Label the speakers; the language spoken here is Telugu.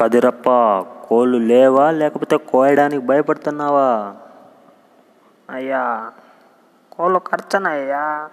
Speaker 1: కదిరప్ప కోళ్ళు లేవా? లేకపోతే కోయడానికి భయపడుతున్నావా?
Speaker 2: అయ్యా కోళ్ళు ఖర్చనయ్యా